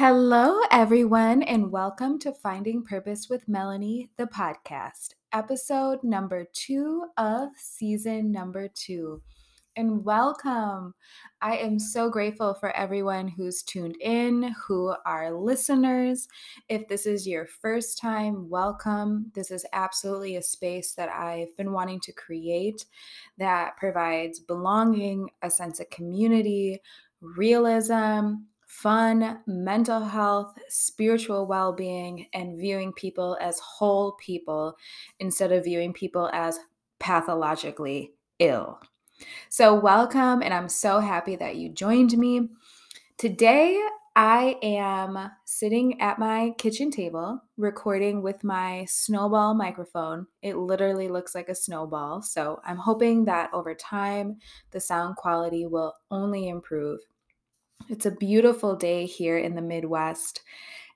Hello, everyone, and welcome to Finding Purpose with Melanie, the podcast, episode number two of season number two. And welcome. I am so grateful for everyone who's tuned in, who are listeners. If this is your first time, welcome. This is absolutely a space that I've been wanting to create that provides belonging, a sense of community, realism, fun, mental health, spiritual well being, and viewing people as whole people instead of viewing people as pathologically ill. So, welcome, and I'm so happy that you joined me. Today, I am sitting at my kitchen table recording with my snowball microphone. It literally looks like a snowball. So, I'm hoping that over time, the sound quality will only improve. It's a beautiful day here in the Midwest.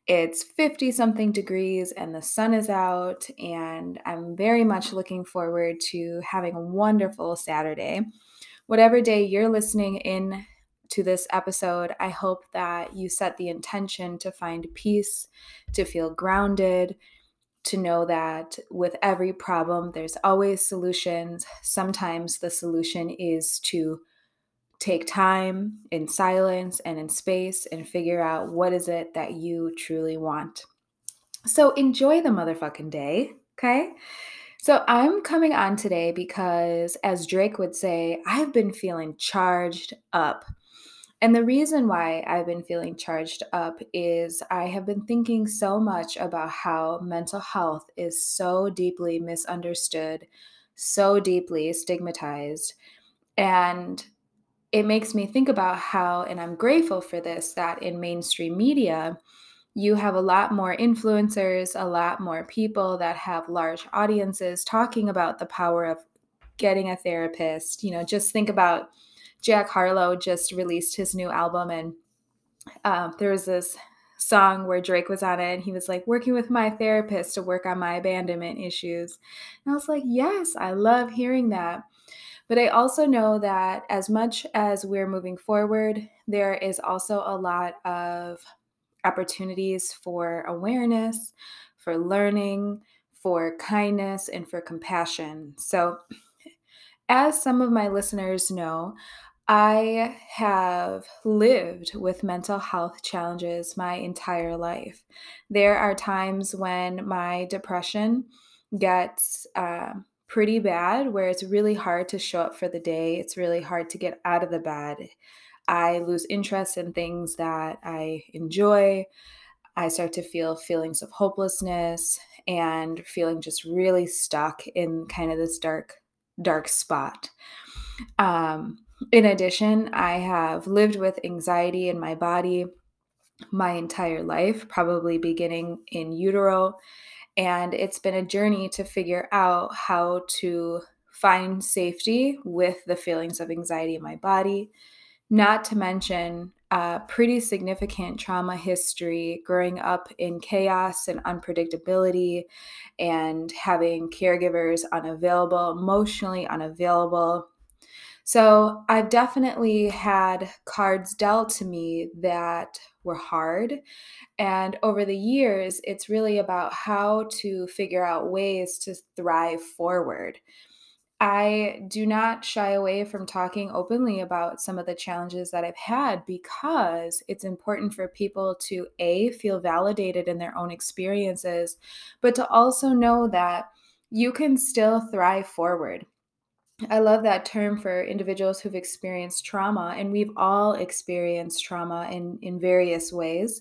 It's 50 something degrees and the sun is out, and I'm very much looking forward to having a wonderful Saturday. Whatever day you're listening in to this episode, I hope that you set the intention to find peace, to feel grounded, to know that with every problem, there's always solutions. Sometimes the solution is to take time in silence and in space and figure out what is it that you truly want. So enjoy the motherfucking day, okay? So I'm coming on today because as Drake would say, I've been feeling charged up. And the reason why I've been feeling charged up is I have been thinking so much about how mental health is so deeply misunderstood, so deeply stigmatized. And it makes me think about how, and I'm grateful for this, that in mainstream media, you have a lot more influencers, a lot more people that have large audiences talking about the power of getting a therapist. You know, just think about Jack Harlow just released his new album, and uh, there was this song where Drake was on it, and he was like, working with my therapist to work on my abandonment issues. And I was like, yes, I love hearing that. But I also know that as much as we're moving forward, there is also a lot of opportunities for awareness, for learning, for kindness, and for compassion. So, as some of my listeners know, I have lived with mental health challenges my entire life. There are times when my depression gets uh, pretty bad where it's really hard to show up for the day. It's really hard to get out of the bed. I lose interest in things that I enjoy. I start to feel feelings of hopelessness and feeling just really stuck in kind of this dark, dark spot. Um, in addition, I have lived with anxiety in my body my entire life, probably beginning in utero and it's been a journey to figure out how to find safety with the feelings of anxiety in my body, not to mention a pretty significant trauma history growing up in chaos and unpredictability and having caregivers unavailable, emotionally unavailable. So I've definitely had cards dealt to me that were hard. And over the years, it's really about how to figure out ways to thrive forward. I do not shy away from talking openly about some of the challenges that I've had because it's important for people to A, feel validated in their own experiences, but to also know that you can still thrive forward. I love that term for individuals who've experienced trauma, and we've all experienced trauma in, in various ways.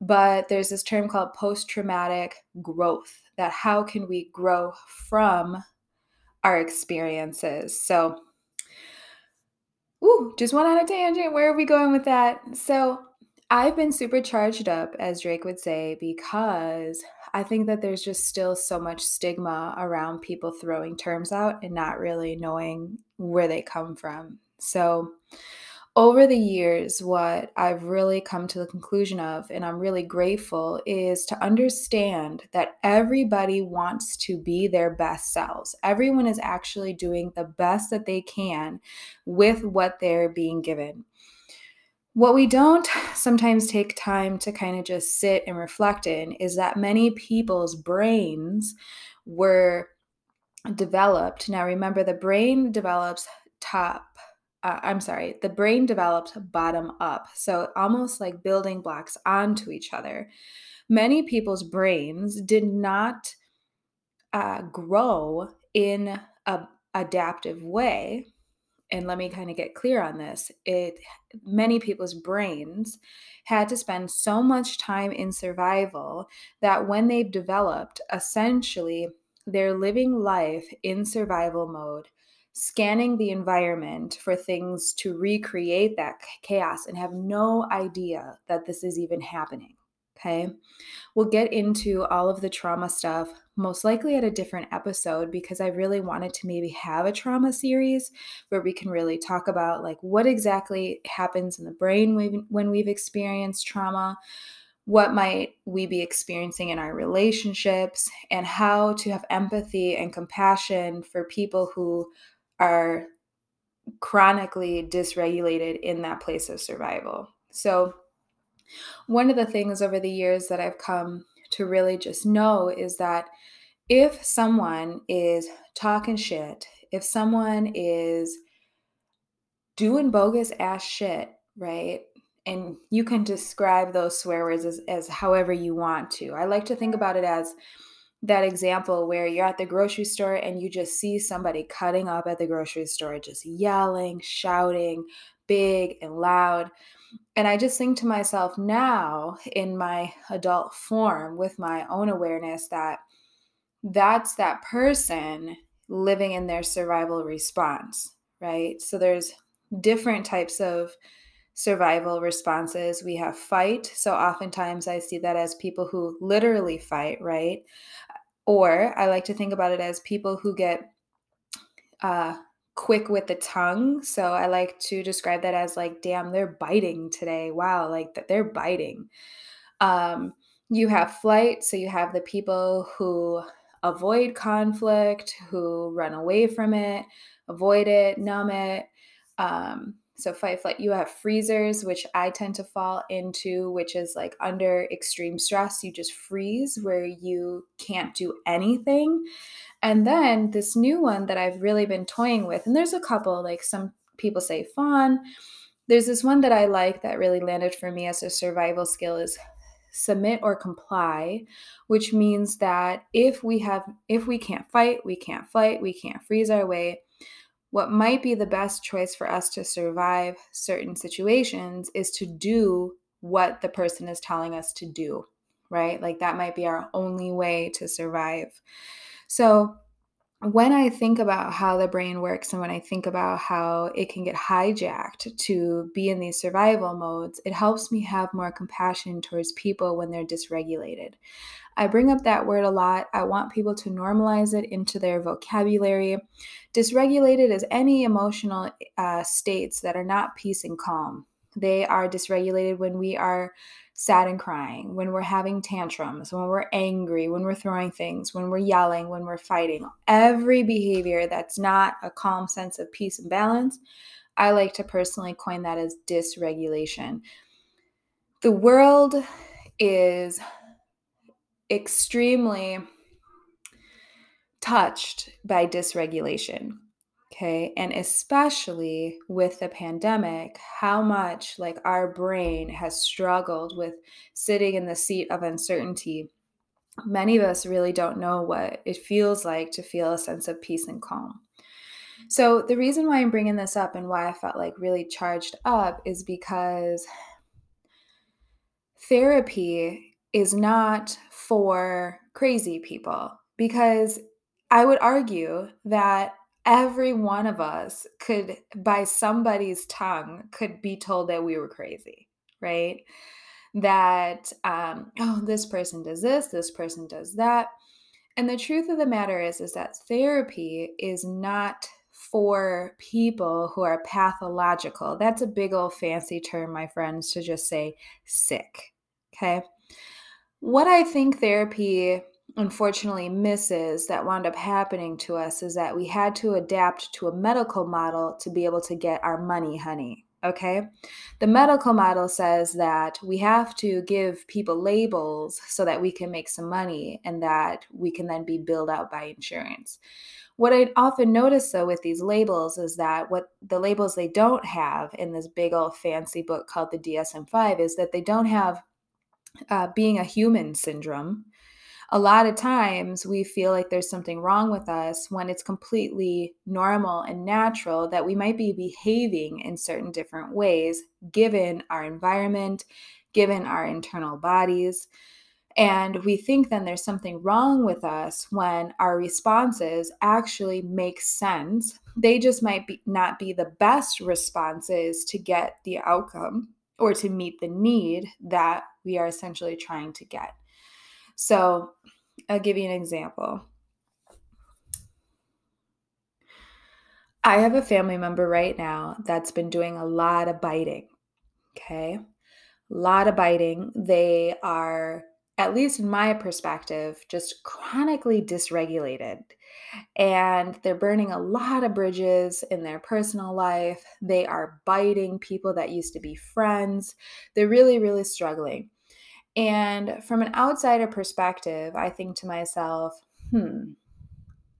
But there's this term called post traumatic growth that how can we grow from our experiences? So, ooh, just went on a tangent. Where are we going with that? So, I've been super charged up, as Drake would say, because I think that there's just still so much stigma around people throwing terms out and not really knowing where they come from. So, over the years, what I've really come to the conclusion of, and I'm really grateful, is to understand that everybody wants to be their best selves. Everyone is actually doing the best that they can with what they're being given. What we don't sometimes take time to kind of just sit and reflect in is that many people's brains were developed. Now, remember, the brain develops top. Uh, I'm sorry, the brain develops bottom up. So, almost like building blocks onto each other. Many people's brains did not uh, grow in a adaptive way and let me kind of get clear on this it many people's brains had to spend so much time in survival that when they've developed essentially they're living life in survival mode scanning the environment for things to recreate that chaos and have no idea that this is even happening okay we'll get into all of the trauma stuff most likely at a different episode because I really wanted to maybe have a trauma series where we can really talk about like what exactly happens in the brain when we've experienced trauma, what might we be experiencing in our relationships, and how to have empathy and compassion for people who are chronically dysregulated in that place of survival. So, one of the things over the years that I've come to really just know is that if someone is talking shit, if someone is doing bogus ass shit, right? And you can describe those swear words as, as however you want to. I like to think about it as that example where you're at the grocery store and you just see somebody cutting up at the grocery store, just yelling, shouting, big and loud. And I just think to myself now in my adult form with my own awareness that that's that person living in their survival response, right? So there's different types of survival responses. We have fight. So oftentimes I see that as people who literally fight, right? Or I like to think about it as people who get uh, quick with the tongue. So I like to describe that as like, damn, they're biting today. Wow, like that they're biting. Um, you have flight. So you have the people who avoid conflict, who run away from it, avoid it, numb it. Um, so fight flight. You have freezers, which I tend to fall into, which is like under extreme stress, you just freeze where you can't do anything. And then this new one that I've really been toying with, and there's a couple, like some people say fawn. There's this one that I like that really landed for me as a survival skill is submit or comply which means that if we have if we can't fight we can't fight we can't freeze our way what might be the best choice for us to survive certain situations is to do what the person is telling us to do right like that might be our only way to survive so when I think about how the brain works and when I think about how it can get hijacked to be in these survival modes, it helps me have more compassion towards people when they're dysregulated. I bring up that word a lot. I want people to normalize it into their vocabulary. Dysregulated is any emotional uh, states that are not peace and calm. They are dysregulated when we are sad and crying, when we're having tantrums, when we're angry, when we're throwing things, when we're yelling, when we're fighting. Every behavior that's not a calm sense of peace and balance, I like to personally coin that as dysregulation. The world is extremely touched by dysregulation. Okay. And especially with the pandemic, how much like our brain has struggled with sitting in the seat of uncertainty. Many of us really don't know what it feels like to feel a sense of peace and calm. So, the reason why I'm bringing this up and why I felt like really charged up is because therapy is not for crazy people. Because I would argue that every one of us could by somebody's tongue could be told that we were crazy right? That um, oh this person does this this person does that. And the truth of the matter is is that therapy is not for people who are pathological. That's a big old fancy term my friends to just say sick okay what i think therapy unfortunately misses that wound up happening to us is that we had to adapt to a medical model to be able to get our money, honey, Okay. The medical model says that we have to give people labels so that we can make some money and that we can then be billed out by insurance. What I often notice though with these labels is that what the labels they don't have in this big old fancy book called the DSM 5 is that they don't have uh, being a human syndrome a lot of times we feel like there's something wrong with us when it's completely normal and natural that we might be behaving in certain different ways given our environment, given our internal bodies. And we think then there's something wrong with us when our responses actually make sense. They just might be, not be the best responses to get the outcome or to meet the need that we are essentially trying to get. So I'll give you an example. I have a family member right now that's been doing a lot of biting. Okay. A lot of biting. They are, at least in my perspective, just chronically dysregulated. And they're burning a lot of bridges in their personal life. They are biting people that used to be friends. They're really, really struggling. And from an outsider perspective, I think to myself, hmm,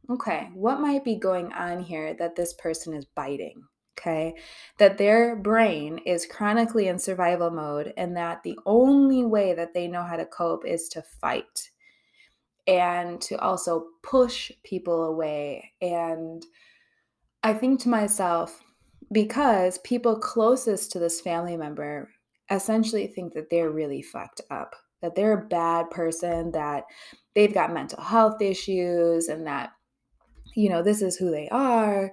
okay, what might be going on here that this person is biting? Okay, that their brain is chronically in survival mode, and that the only way that they know how to cope is to fight and to also push people away. And I think to myself, because people closest to this family member essentially think that they're really fucked up, that they're a bad person, that they've got mental health issues, and that, you know, this is who they are.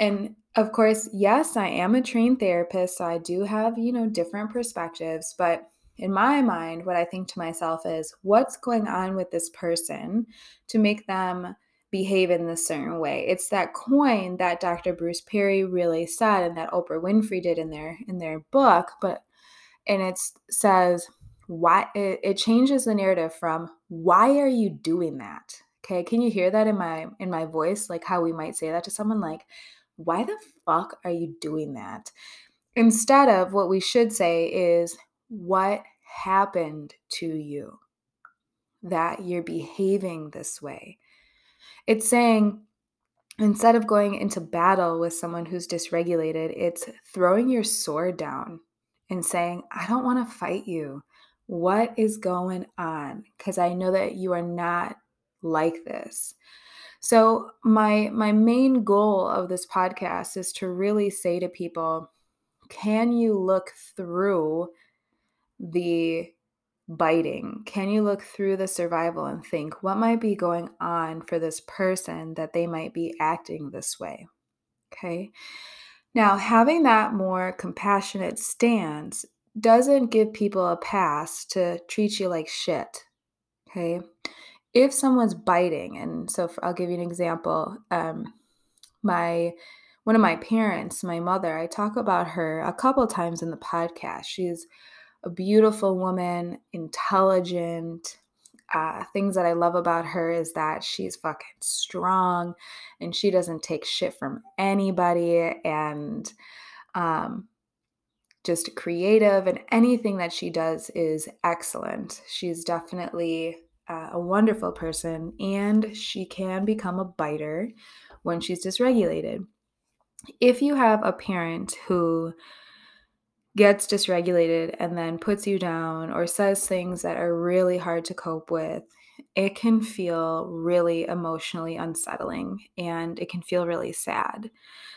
And of course, yes, I am a trained therapist, so I do have, you know, different perspectives, but in my mind, what I think to myself is what's going on with this person to make them behave in this certain way. It's that coin that Dr. Bruce Perry really said and that Oprah Winfrey did in their in their book, but and it says why it, it changes the narrative from why are you doing that okay can you hear that in my in my voice like how we might say that to someone like why the fuck are you doing that instead of what we should say is what happened to you that you're behaving this way it's saying instead of going into battle with someone who's dysregulated it's throwing your sword down and saying, I don't want to fight you. What is going on? Because I know that you are not like this. So my my main goal of this podcast is to really say to people, can you look through the biting? Can you look through the survival and think what might be going on for this person that they might be acting this way? Okay. Now, having that more compassionate stance doesn't give people a pass to treat you like shit. Okay. If someone's biting, and so I'll give you an example. Um, my one of my parents, my mother, I talk about her a couple times in the podcast. She's a beautiful woman, intelligent, uh, things that I love about her is that she's fucking strong and she doesn't take shit from anybody and um, just creative and anything that she does is excellent. She's definitely uh, a wonderful person and she can become a biter when she's dysregulated. If you have a parent who gets dysregulated and then puts you down or says things that are really hard to cope with, it can feel really emotionally unsettling and it can feel really sad.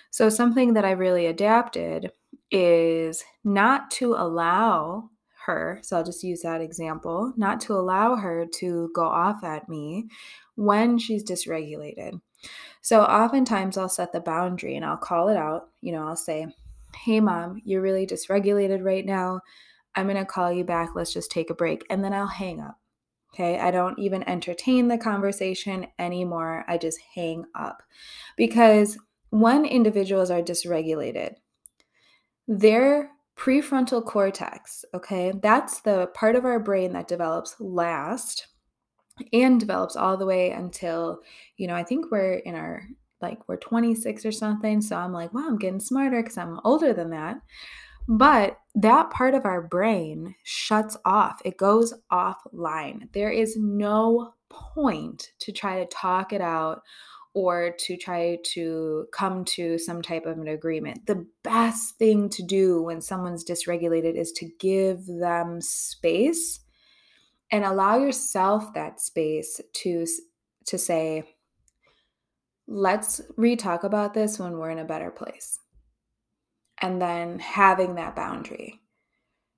So, something that I really adapted is not to allow her, so I'll just use that example, not to allow her to go off at me when she's dysregulated. So, oftentimes I'll set the boundary and I'll call it out. You know, I'll say, hey, mom, you're really dysregulated right now. I'm going to call you back. Let's just take a break. And then I'll hang up. Okay. I don't even entertain the conversation anymore. I just hang up because when individuals are dysregulated, their prefrontal cortex, okay, that's the part of our brain that develops last and develops all the way until, you know, I think we're in our like we're 26 or something. So I'm like, wow, I'm getting smarter because I'm older than that. But that part of our brain shuts off, it goes offline. There is no point to try to talk it out or to try to come to some type of an agreement. The best thing to do when someone's dysregulated is to give them space and allow yourself that space to to say let's re-talk about this when we're in a better place. And then having that boundary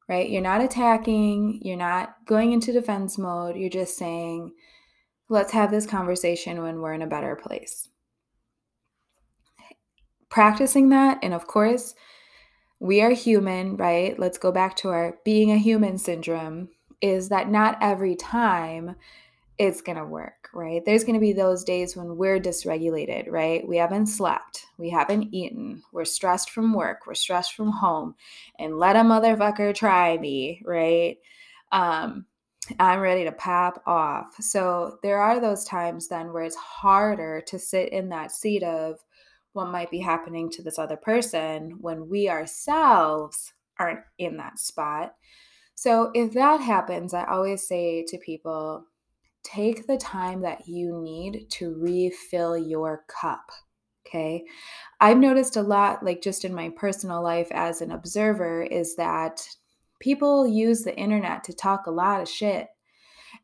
right? You're not attacking you're not going into defense mode you're just saying let's have this conversation when we're in a better place. Practicing that and of course we are human right? Let's go back to our being a human syndrome is that not every time it's going to work, right? There's going to be those days when we're dysregulated, right? We haven't slept, we haven't eaten, we're stressed from work, we're stressed from home, and let a motherfucker try me, right? Um, I'm ready to pop off. So there are those times then where it's harder to sit in that seat of what might be happening to this other person when we ourselves aren't in that spot. So if that happens, I always say to people, take the time that you need to refill your cup. Okay. I've noticed a lot, like just in my personal life as an observer, is that people use the internet to talk a lot of shit.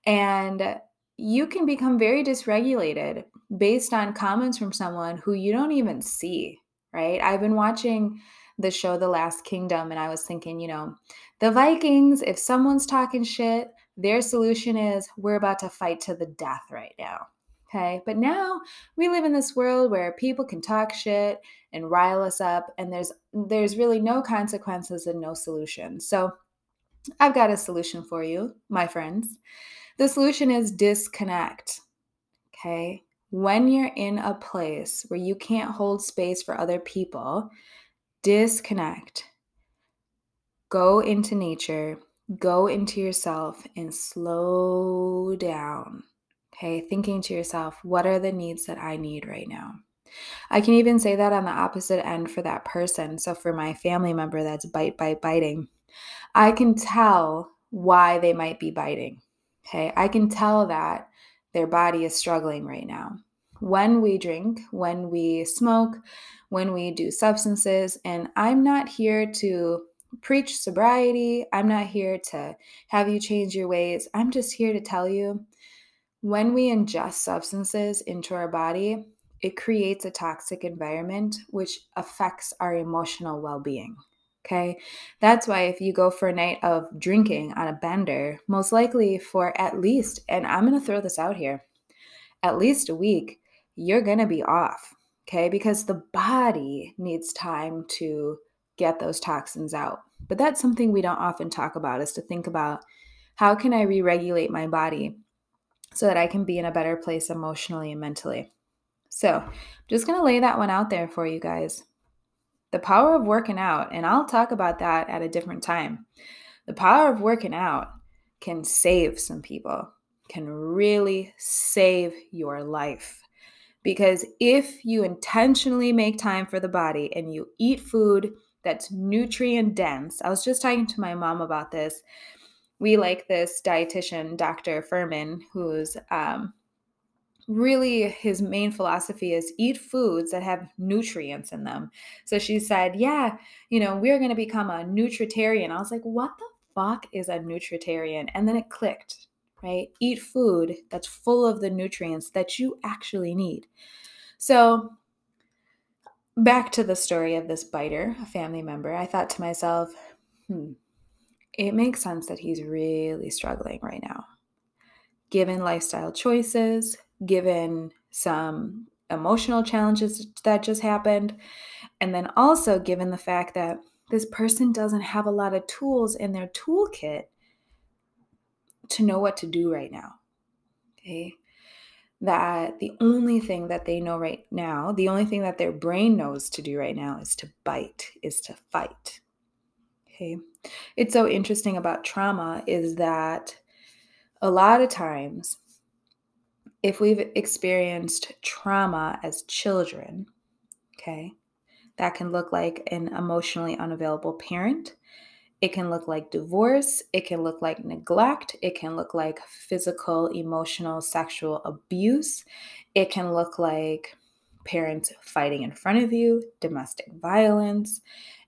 And you can become very dysregulated based on comments from someone who you don't even see, right? I've been watching the show The Last Kingdom, and I was thinking, you know, the Vikings, if someone's talking shit, their solution is we're about to fight to the death right now. Okay. But now we live in this world where people can talk shit and rile us up, and there's there's really no consequences and no solution. So I've got a solution for you, my friends. The solution is disconnect. Okay. When you're in a place where you can't hold space for other people, disconnect. Go into nature, go into yourself, and slow down. Okay, thinking to yourself, what are the needs that I need right now? I can even say that on the opposite end for that person. So, for my family member that's bite, bite, biting, I can tell why they might be biting. Okay, I can tell that their body is struggling right now. When we drink, when we smoke, when we do substances. And I'm not here to preach sobriety. I'm not here to have you change your ways. I'm just here to tell you when we ingest substances into our body, it creates a toxic environment which affects our emotional well being. Okay. That's why if you go for a night of drinking on a bender, most likely for at least, and I'm going to throw this out here, at least a week, you're going to be off. Okay. Because the body needs time to get those toxins out. But that's something we don't often talk about is to think about how can I re-regulate my body so that I can be in a better place emotionally and mentally. So, I'm just going to lay that one out there for you guys. The power of working out, and I'll talk about that at a different time. The power of working out can save some people, can really save your life. Because if you intentionally make time for the body and you eat food that's nutrient dense, I was just talking to my mom about this. We like this dietitian, Dr. Fuhrman, who's um, really his main philosophy is eat foods that have nutrients in them. So she said, Yeah, you know, we're going to become a nutritarian. I was like, What the fuck is a nutritarian? And then it clicked right? Eat food that's full of the nutrients that you actually need. So, back to the story of this biter, a family member, I thought to myself, hmm, it makes sense that he's really struggling right now. Given lifestyle choices, given some emotional challenges that just happened, and then also given the fact that this person doesn't have a lot of tools in their toolkit to know what to do right now. Okay. That the only thing that they know right now, the only thing that their brain knows to do right now is to bite, is to fight. Okay. It's so interesting about trauma is that a lot of times, if we've experienced trauma as children, okay, that can look like an emotionally unavailable parent It can look like divorce. It can look like neglect. It can look like physical, emotional, sexual abuse. It can look like parents fighting in front of you, domestic violence.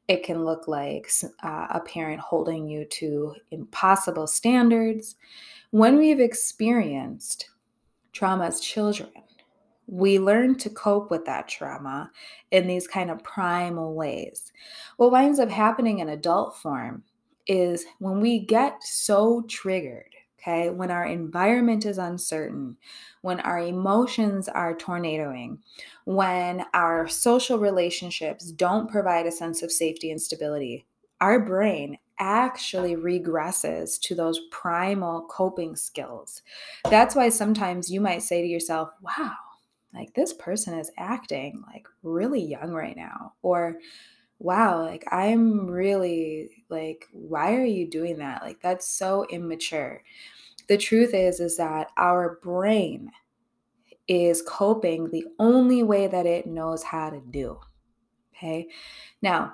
It can look like uh, a parent holding you to impossible standards. When we've experienced trauma as children, we learn to cope with that trauma in these kind of primal ways. What winds up happening in adult form is when we get so triggered, okay, when our environment is uncertain, when our emotions are tornadoing, when our social relationships don't provide a sense of safety and stability, our brain actually regresses to those primal coping skills. That's why sometimes you might say to yourself, wow, like this person is acting like really young right now or wow like i'm really like why are you doing that? Like that's so immature. The truth is is that our brain is coping the only way that it knows how to do okay? Now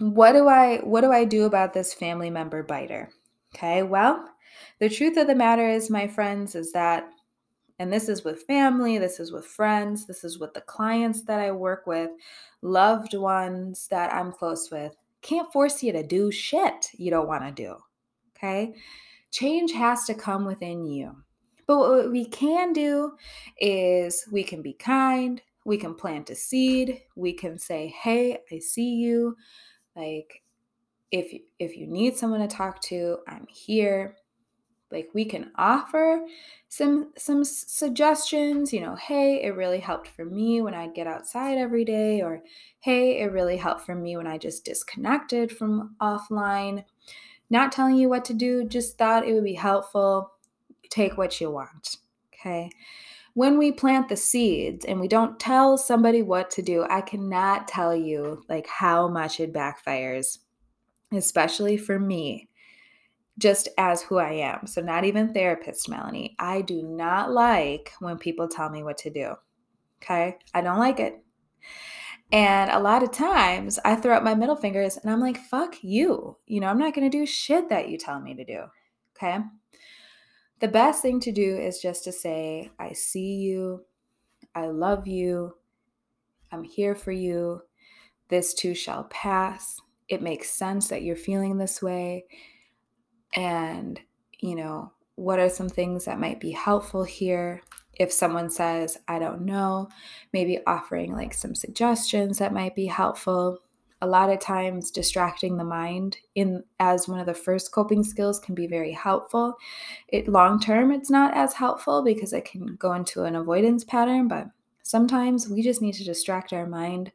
what do i what do i do about this family member biter okay? Well the truth of the matter is my friends is that and this is with family, this is with friends, this is with the clients that I work with, loved ones that I'm close with. Can't force you to do shit you don't want to do. Okay? Change has to come within you. But what we can do is we can be kind, we can plant a seed, we can say, "Hey, I see you." Like if if you need someone to talk to, I'm here like we can offer some some suggestions you know hey it really helped for me when i get outside every day or hey it really helped for me when i just disconnected from offline. Not telling you what to do just thought it would be helpful. Take what you want okay? When we plant the seeds and we don't tell somebody what to do i cannot tell you like how much it backfires especially for me just as who I am. So, not even therapist, Melanie. I do not like when people tell me what to do. Okay. I don't like it. And a lot of times I throw up my middle fingers and I'm like, fuck you. You know, I'm not going to do shit that you tell me to do. Okay. The best thing to do is just to say, I see you. I love you. I'm here for you. This too shall pass. It makes sense that you're feeling this way and, you know, what are some things that might be helpful here? If someone says, I don't know, maybe offering like some suggestions that might be helpful. A lot of times distracting the mind in as one of the first coping skills can be very helpful. It long term it's not as helpful because it can go into an avoidance pattern, but sometimes we just need to distract our mind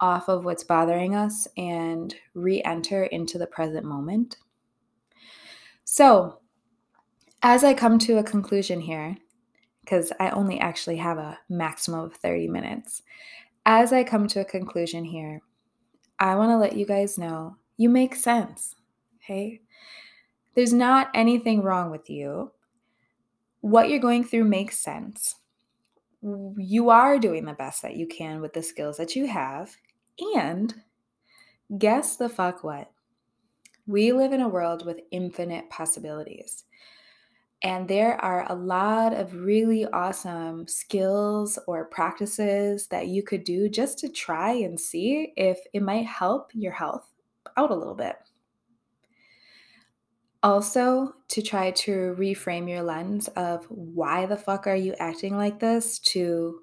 off of what's bothering us and re-enter into the present moment. So, as I come to a conclusion here, because I only actually have a maximum of 30 minutes, as I come to a conclusion here, I want to let you guys know you make sense. Okay? There's not anything wrong with you. What you're going through makes sense. You are doing the best that you can with the skills that you have. And guess the fuck what? We live in a world with infinite possibilities. And there are a lot of really awesome skills or practices that you could do just to try and see if it might help your health out a little bit. Also, to try to reframe your lens of why the fuck are you acting like this to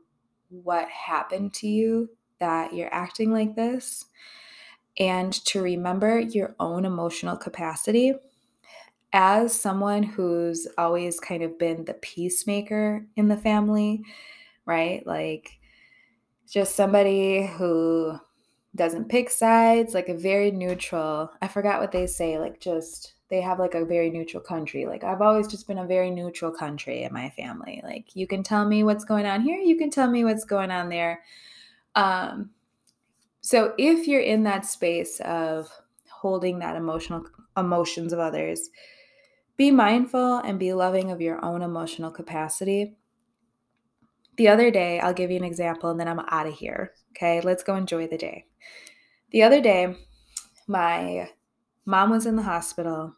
what happened to you that you're acting like this and to remember your own emotional capacity. As someone who's always kind of been the peacemaker in the family, right? Like just somebody who doesn't pick sides, like a very neutral. I forgot what they say, like just they have like a very neutral country. Like I've always just been a very neutral country in my family. Like you can tell me what's going on here, you can tell me what's going on there. Um so if you're in that space of holding that emotional emotions of others, be mindful and be loving of your own emotional capacity. The other day, I'll give you an example and then I'm out of here. Okay, let's go enjoy the day. The other day, my mom was in the hospital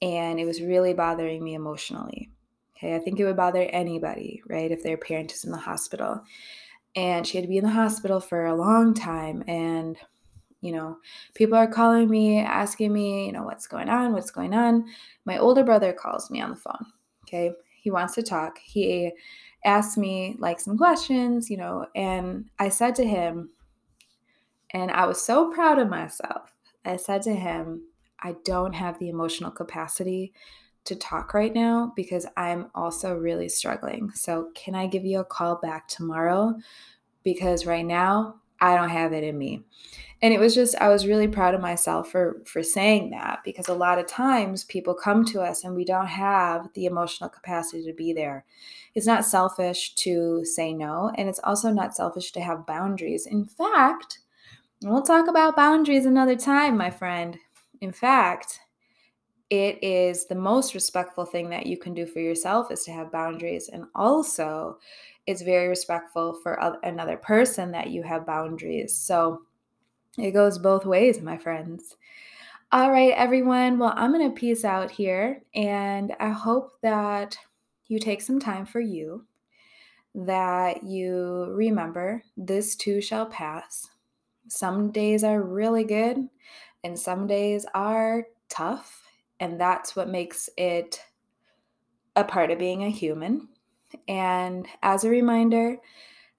and it was really bothering me emotionally. Okay, I think it would bother anybody, right, if their parent is in the hospital. And she had to be in the hospital for a long time. And, you know, people are calling me, asking me, you know, what's going on? What's going on? My older brother calls me on the phone. Okay, he wants to talk. He asked me like some questions, you know, and I said to him, and I was so proud of myself. I said to him, I don't have the emotional capacity to talk right now because I'm also really struggling. So, can I give you a call back tomorrow? Because right now, I don't have it in me. And it was just I was really proud of myself for for saying that because a lot of times people come to us and we don't have the emotional capacity to be there. It's not selfish to say no, and it's also not selfish to have boundaries. In fact, we'll talk about boundaries another time, my friend. In fact, it is the most respectful thing that you can do for yourself is to have boundaries and also it's very respectful for another person that you have boundaries. So it goes both ways my friends. All right everyone. Well i'm going to peace out here and i hope that you take some time for you that you remember this too shall pass. Some days are really good and some days are tough and that's what makes it a part of being a human. And as a reminder,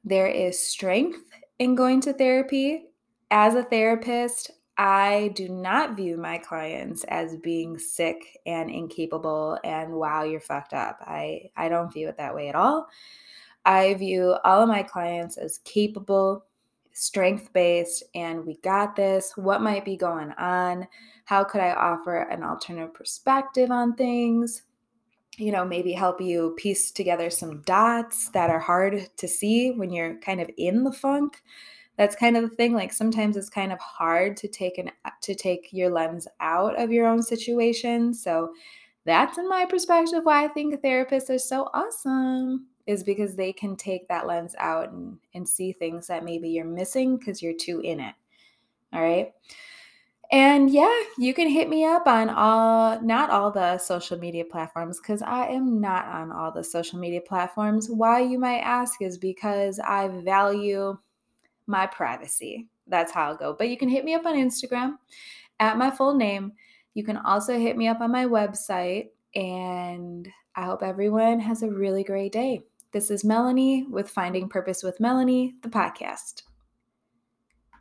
there is strength in going to therapy. As a therapist, I do not view my clients as being sick and incapable and wow, you're fucked up. I, I don't view it that way at all. I view all of my clients as capable, strength based, and we got this. What might be going on? How could I offer an alternative perspective on things? You know, maybe help you piece together some dots that are hard to see when you're kind of in the funk. That's kind of the thing. Like sometimes it's kind of hard to take an to take your lens out of your own situation. So that's in my perspective why I think therapists are so awesome is because they can take that lens out and, and see things that maybe you're missing because you're too in it. All right. And yeah, you can hit me up on all, not all the social media platforms, because I am not on all the social media platforms. Why, you might ask, is because I value my privacy. That's how I'll go. But you can hit me up on Instagram at my full name. You can also hit me up on my website. And I hope everyone has a really great day. This is Melanie with Finding Purpose with Melanie, the podcast.